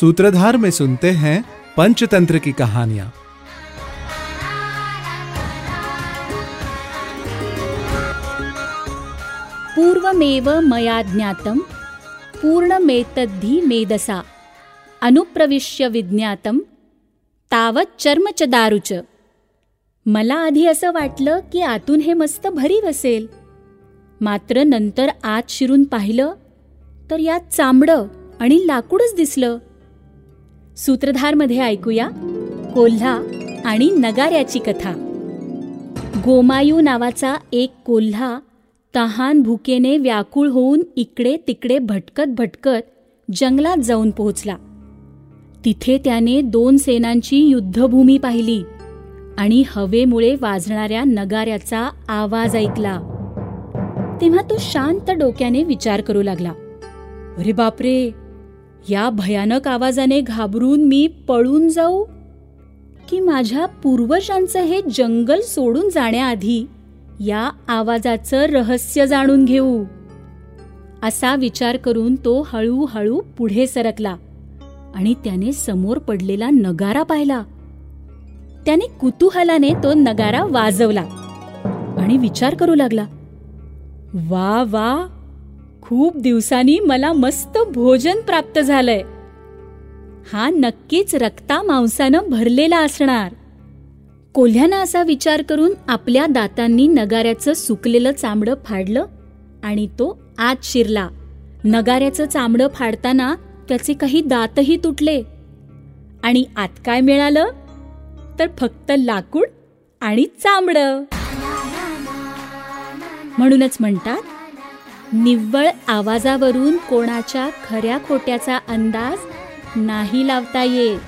सूत्रधार में सुनते हैं पंचतंत्र की कहानियां। पूर्वमेव मया ज्ञातं पूर्णमेतद्धि मेदसा अनुप्रविश्य विज्ञातं तावत चर्म च दारुच मला आधी असं वाटलं की आतून हे मस्त भरीव असेल। मात्र नंतर आत शिरून पाहिलं तर यात चांबडं आणि लाकूडच दिसलं। सूत्रधारमध्ये ऐकूया. कोल्हा आणि नगाऱ्याची कथा. गोमायू नावाचा एक कोल्हा तहान भुकेने व्याकुळ होऊन इकडे तिकडे भटकत भटकत जंगलात जाऊन पोहोचला. तिथे त्याने दोन सेनांची युद्धभूमी पाहिली आणि हवेमुळे वाजणाऱ्या नगाऱ्याचा आवाज ऐकला. तेव्हा तो शांत डोक्याने विचार करू लागला. अरे बापरे! या भयानक आवाजाने घाबरून मी पळून जाऊ? की माझ्या पूर्वजांचं हे जंगल सोडून जाण्याआधी या आवाजाचं रहस्य जाणून घेऊ? असा विचार करून तो हळूहळू पुढे सरकला आणि त्याने समोर पडलेला नगारा पाहिला. त्याने कुतूहलाने तो नगारा वाजवला आणि विचार करू लागला. वा वा खूप दिवसांनी मला मस्त भोजन प्राप्त झालंय. हा नक्कीच रक्ता मांसानं भरलेला असणार. कोल्ह्यानं असा विचार करून आपल्या दातांनी नगाऱ्याचं सुकलेलं चामडं फाडलं आणि तो आत शिरला. नगाऱ्याचं चामडं फाडताना त्याचे काही दातही तुटले. आणि आत काय मिळालं? तर फक्त लाकूड आणि चामडं. म्हणूनच म्हणतात निव्वळ आवाजावरून कोणाच्या खऱ्या खोट्याचा अंदाज नाही लावता येत.